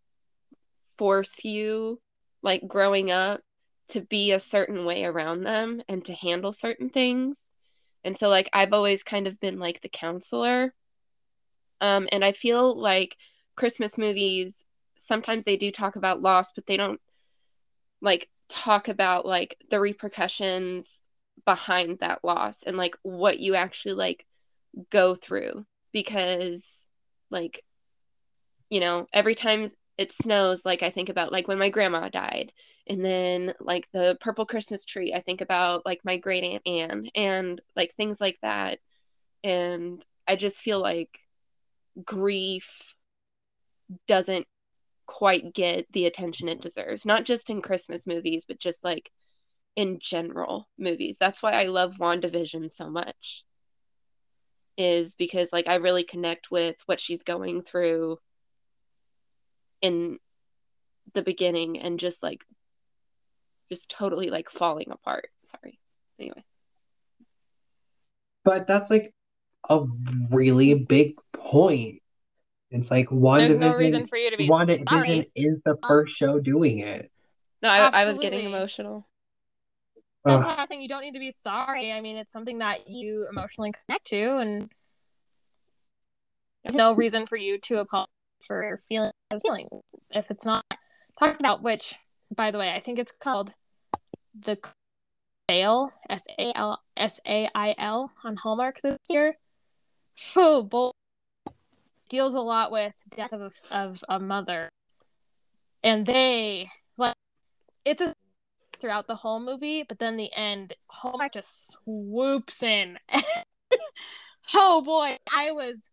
force you like growing up to be a certain way around them and to handle certain things. And so like I've always kind of been like the counselor. Um and I feel like Christmas movies sometimes they do talk about loss, but they don't like talk about like the repercussions behind that loss and like what you actually like go through because like you know every time it snows like i think about like when my grandma died and then like the purple christmas tree i think about like my great aunt anne and like things like that. And i just feel like grief doesn't quite get the attention it deserves not just in christmas movies but just like in general movies that's why i love wandavision so much is because like i really connect with what she's going through in the beginning and just like just totally like falling apart. Sorry. Anyway. But that's like a really big point. It's like There's no WandaVision, reason for you to be WandaVision sorry. is the first show doing it. No, I, I was getting emotional. That's Ugh. why I was saying you don't need to be sorry. I mean, it's something that you emotionally connect to, and there's no reason for you to apologize for feeling feelings if it's not talked about. Which, by the way, I think it's called the Sale S A L S A I L on Hallmark this year. [laughs] Oh, boy, deals a lot with death of a, of a mother, and they like it's a throughout the whole movie, but then the end, Hallmark just swoops in. [laughs] oh boy, I was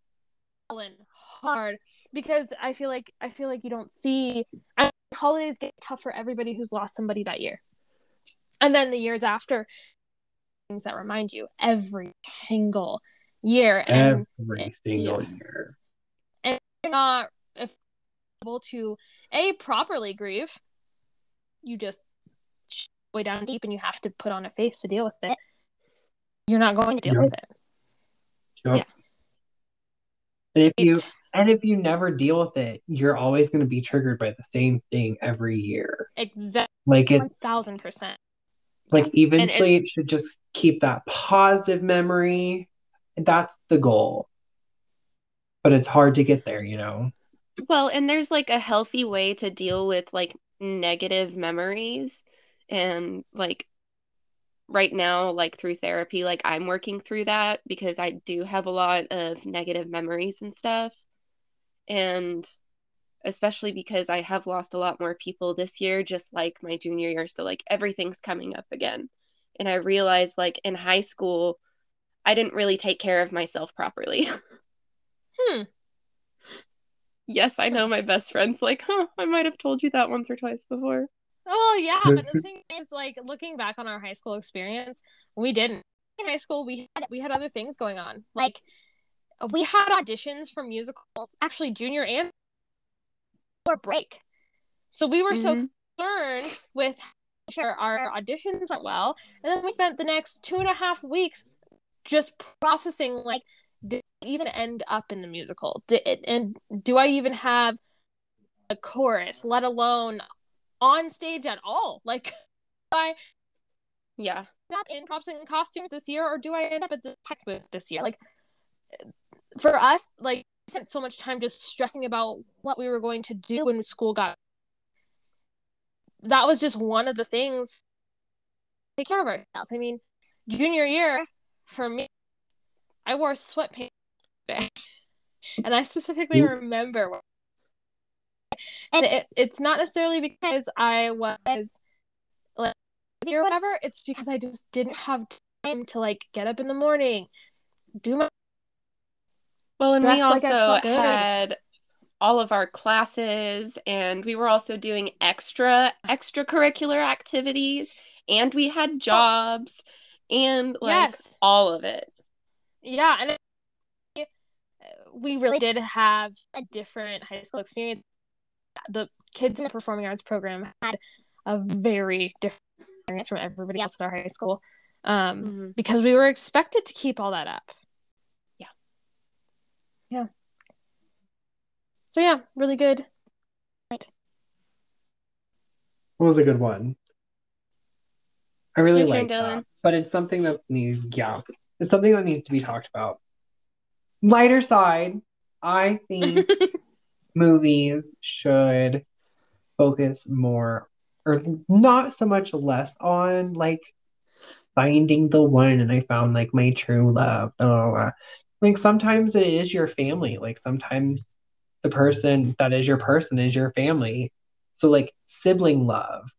falling hard because I feel like I feel like you don't see I, holidays get tough for everybody who's lost somebody that year, and then the years after, things that remind you every single year, and Every single year. And you're not if able to a properly grieve you just sh- way down deep and you have to put on a face to deal with it you're not going to deal Yep. with it Yep. Yeah. And if you and if you never deal with it, you're always going to be triggered by the same thing every year. exactly Like it's 1000% like eventually it's- it should just keep that positive memory. That's the goal. But it's hard to get there, you know. Well, and there's like a healthy way to deal with like negative memories and like right now like through therapy like I'm working through that because I do have a lot of negative memories and stuff. And especially because I have lost a lot more people this year just like my junior year so like everything's coming up again. And I realized like in high school I didn't really take care of myself properly. [laughs] hmm Yes, I know my best friend's like, huh, I might have told you that once or twice before. oh yeah but the [laughs] thing is like looking back on our high school experience we didn't in high school we had we had other things going on like we had auditions for musicals actually junior and or break so we were so Mhm. concerned with sure our auditions went well and then we spent the next two and a half weeks just processing like did it even end up in the musical? Did it, and do i even have a chorus let alone on stage at all? Like [laughs] i Yeah. up in props and costumes this year or do i end up at the tech booth this year? Like for us like we spent so much time just stressing about what we were going to do when school got that was just one of the things take care of ourselves. I mean junior year for me i wore sweatpants [laughs] and i specifically You- remember and it, it's not necessarily because i was like lazy or whatever. It's because i just didn't have time to like get up in the morning do my Well, and we Dressed like also had all of our classes and we were also doing extra extracurricular activities and we had oh. jobs and like yes all of it. Yeah, and it, we really did have a different high school experience. The kids in the performing arts program had a very different experience from everybody else at our high school, um, Mhm. because we were expected to keep all that up. Yeah. Yeah. So yeah, really good. What was a good one? I really like that, Dylan. But it's something that needs, yeah, it's something that needs to be talked about. Lighter side, I think [laughs] movies should focus more, or not so much less on like finding the one and I found like my true love. blah, blah, blah. Like sometimes it is your family. Like sometimes the person that is your person is your family. So like sibling love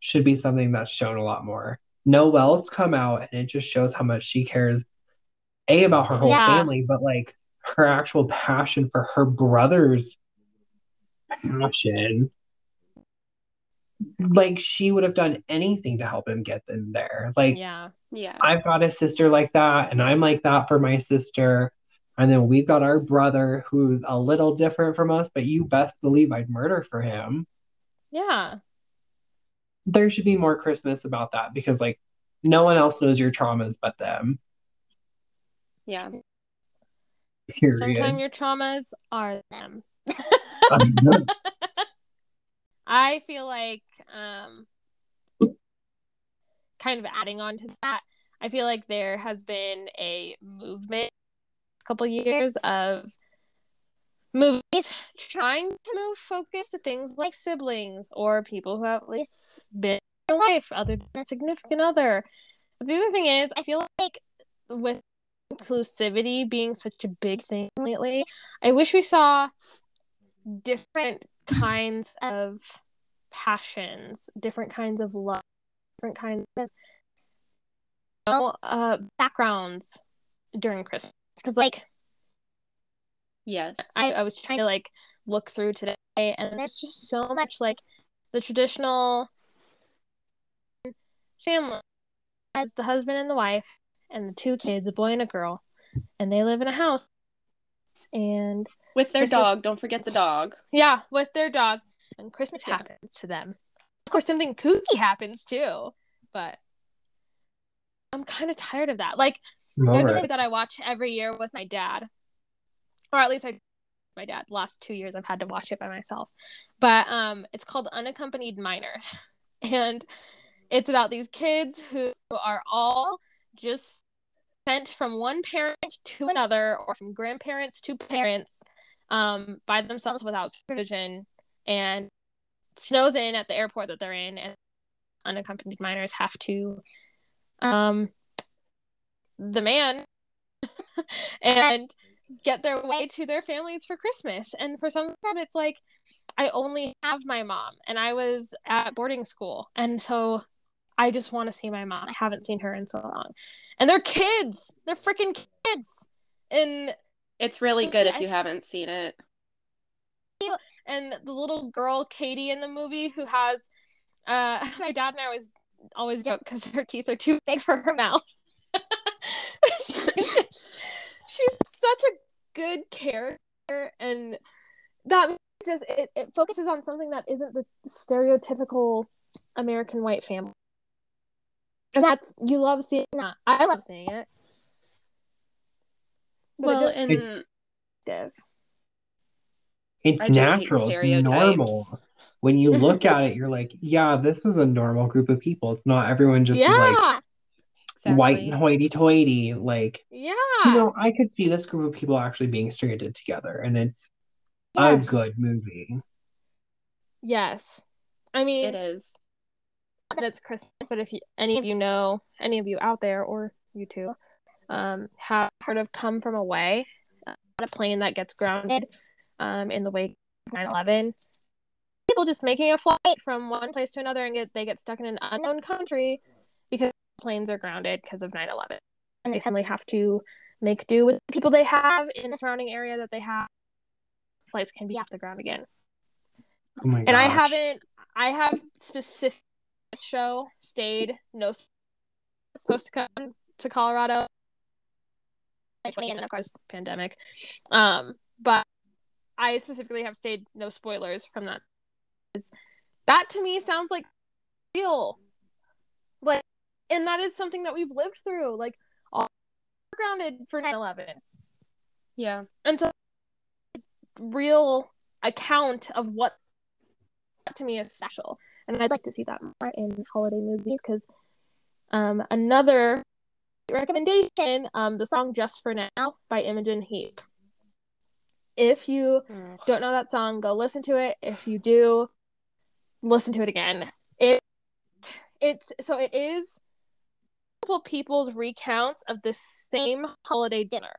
should be something that's shown a lot more. Noelle's come out and it just shows how much she cares a about her whole Yeah. family, but like her actual passion for her brother's passion. Like she would have done anything to help him get them there. Like yeah. Yeah. I've got a sister like that, and I'm like that for my sister. And then we've got our brother who's a little different from us, but you best believe I'd murder for him. Yeah. There should be more Christmas about that because, like, no one else knows your traumas but them. Yeah. Period. Sometimes your traumas are them. [laughs] I feel like um kind of adding on to that, I feel like there has been a movement a couple years of movies trying to move focus to things like siblings or people who have at least been in their life other than a significant other. But the other thing is I feel like with inclusivity being such a big thing lately, I wish we saw different kinds of passions, different kinds of love, different kinds of you know, uh, backgrounds during Christmas. Because, like, Yes. I, I was trying to like look through today, and there's just so much like the traditional family as the husband and the wife and the two kids, a boy and a girl, and they live in a house. And With their Christmas- dog. Don't forget the dog. yeah, with their dog, and Christmas Yeah. happens to them. Of course, something kooky happens too, but I'm kind of tired of that. Like, I'm there's over a movie that I watch every year with my dad, or at least I, my dad. Last two years, I've had to watch it by myself, but um, it's called Unaccompanied Minors, [laughs] and it's about these kids who are all just sent from one parent to another, or from grandparents to parents, um, by themselves without supervision, and snows in at the airport that they're in, and unaccompanied minors have to, um, the man [laughs] and get their way to their families for Christmas. And for some of them, it's like, I only have my mom, and I was at boarding school. And so I just want to see my mom. I haven't seen her in so long. And they're kids, they're freaking kids. And It's really good if I- you haven't seen it. and the little girl Katie in the movie who has uh [laughs] my dad and I always always joke because her teeth are too big for her mouth. [laughs] [laughs] she's such a good character and that means just it, it focuses on something that isn't the stereotypical American white family. And that's you love seeing that. I love seeing it. But Well, it and doesn't. It's I natural. It's normal. When you look at it, you're like, yeah, this is a normal group of people. It's not everyone just yeah. like white and hoity-toity. Like, yeah. you know, I could see this group of people actually being stranded together, and it's Yes. a good movie. Yes. I mean, it is. that it's Christmas, but if you, any of you know, any of you out there, or you too, um, have heard of Come From Away, uh, a plane that gets grounded um, in the wake of 9 11. People just making a flight from one place to another and get they get stuck in an unknown country because planes are grounded because of 9 11. And they suddenly have to make do with the people they have in the surrounding area that they have. Flights can be off the ground again. Oh my And I haven't. I have specific show stayed no supposed to come to Colorado. 2020 and of course pandemic. Um, but I specifically have stayed no spoilers from that. That to me sounds like real, like, and that is something that we've lived through. Like, all grounded for 9/11, Yeah. and so real account of what to me is special and I'd like to see that more in holiday movies because um, another recommendation, um, the song "Just for Now" by Imogen Heap. If you don't know that song, go listen to it. If you do, listen to it again. It it's so it is multiple people's recounts of the same holiday dinner.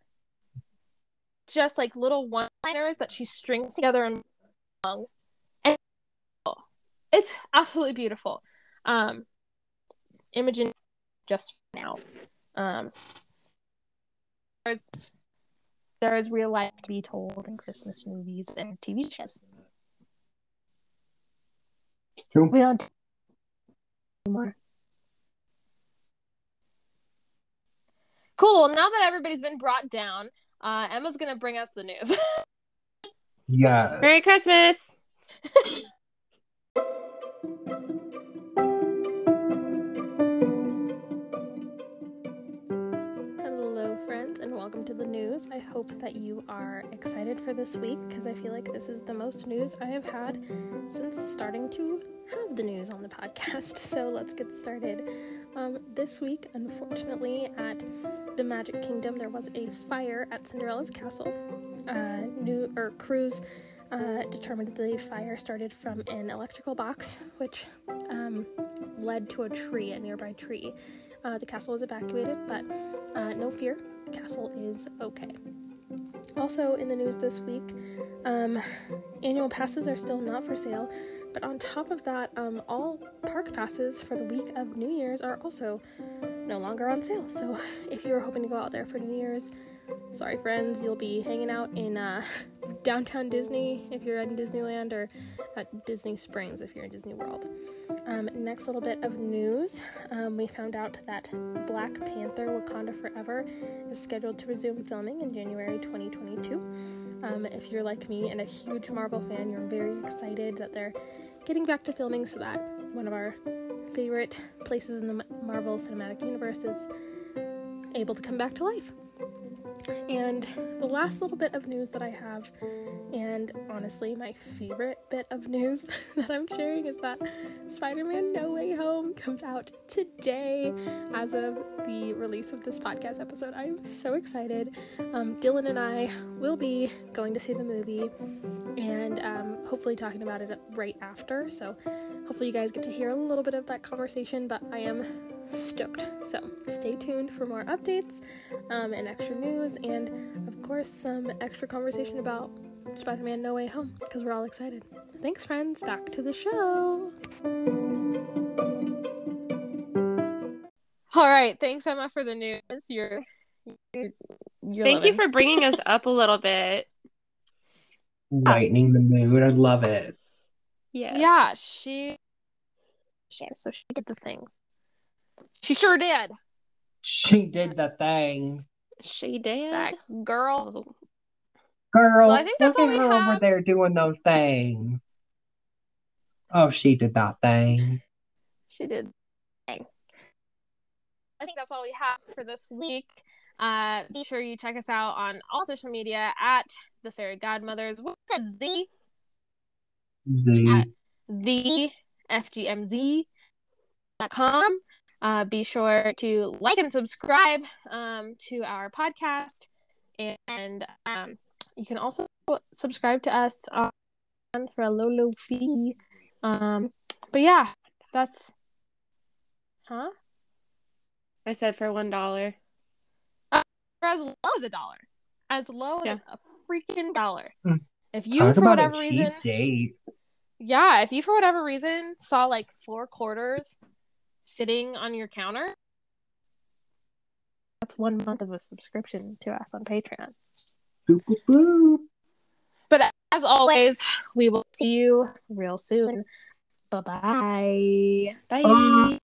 Just like little one-liners that she strings together in song, and it's absolutely beautiful. Um, Imogen, just now. Um, there's there is real life to be told in Christmas movies and TV shows. It's true. We don't anymore. Cool. Now that everybody's been brought down, uh, Emma's gonna bring us the news. [laughs] yeah. Merry Christmas. Hello, friends, and welcome to the news. I hope that you are excited for this week because I feel like this is the most news I have had since starting to have the news on the podcast. [laughs] So let's get started. Um, this week, unfortunately, at the Magic Kingdom, there was a fire at Cinderella's castle. Uh, new or crews uh, determined the fire started from an electrical box, which um, led to a tree, a nearby tree. Uh, the castle was evacuated, but uh, no fear, the castle is okay. Also, in the news this week, um, annual passes are still not for sale, but on top of that, um, all park passes for the week of New Year's are also no longer on sale. So, [laughs] if you're hoping to go out there for New Year's, sorry, friends, you'll be hanging out in uh, [laughs] downtown Disney if you're in Disneyland, or at Disney Springs if you're in Disney World. Um, next little bit of news um, we found out that Black Panther Wakanda Forever is scheduled to resume filming in January 2022. Um, if you're like me and a huge Marvel fan, you're very excited that they're getting back to filming so that one of our favorite places in the Marvel Cinematic Universe is able to come back to life. And the last little bit of news that I have, and honestly, my favorite bit of news [laughs] that I'm sharing is that Spider Man No Way Home comes out today as of the release of this podcast episode. I'm so excited. Um, Dylan and I will be going to see the movie and um, hopefully talking about it right after. So, hopefully, you guys get to hear a little bit of that conversation, but I am stoked. So, stay tuned for more updates um, and extra news, and of course, some extra conversation about Spider Man No Way Home because we're all excited. Thanks, friends. Back to the show. All right. Thanks, Emma, for the news. You're, you're, you're Thank you for bringing us [laughs] up a little bit. Lightening the mood. I love it. Yeah. Yeah, she. she- So she did the things. She sure did. She did the thing. She did. That girl. Girl, Well, I think that's look all at we her over there doing those things. Oh, she did that thing. She did. I think that's all we have for this week. Uh, be sure you check us out on all social media at the Fairy Godmotherz with a Z, Z. At- the FGMZ.com. Uh, be sure to like and subscribe um, to our podcast, and um, you can also subscribe to us on for a low, low fee. Um, but yeah, that's huh. I said for one dollar. for as low as a dollar. As low Yeah. as a freaking dollar. Hmm. If you, Talk for whatever reason, date. yeah, if you, for whatever reason, saw like four quarters sitting on your counter, that's one month of a subscription to us on Patreon. Boop, boop, boop. But as always, we will see you real soon. Bye bye. Bye. Bye.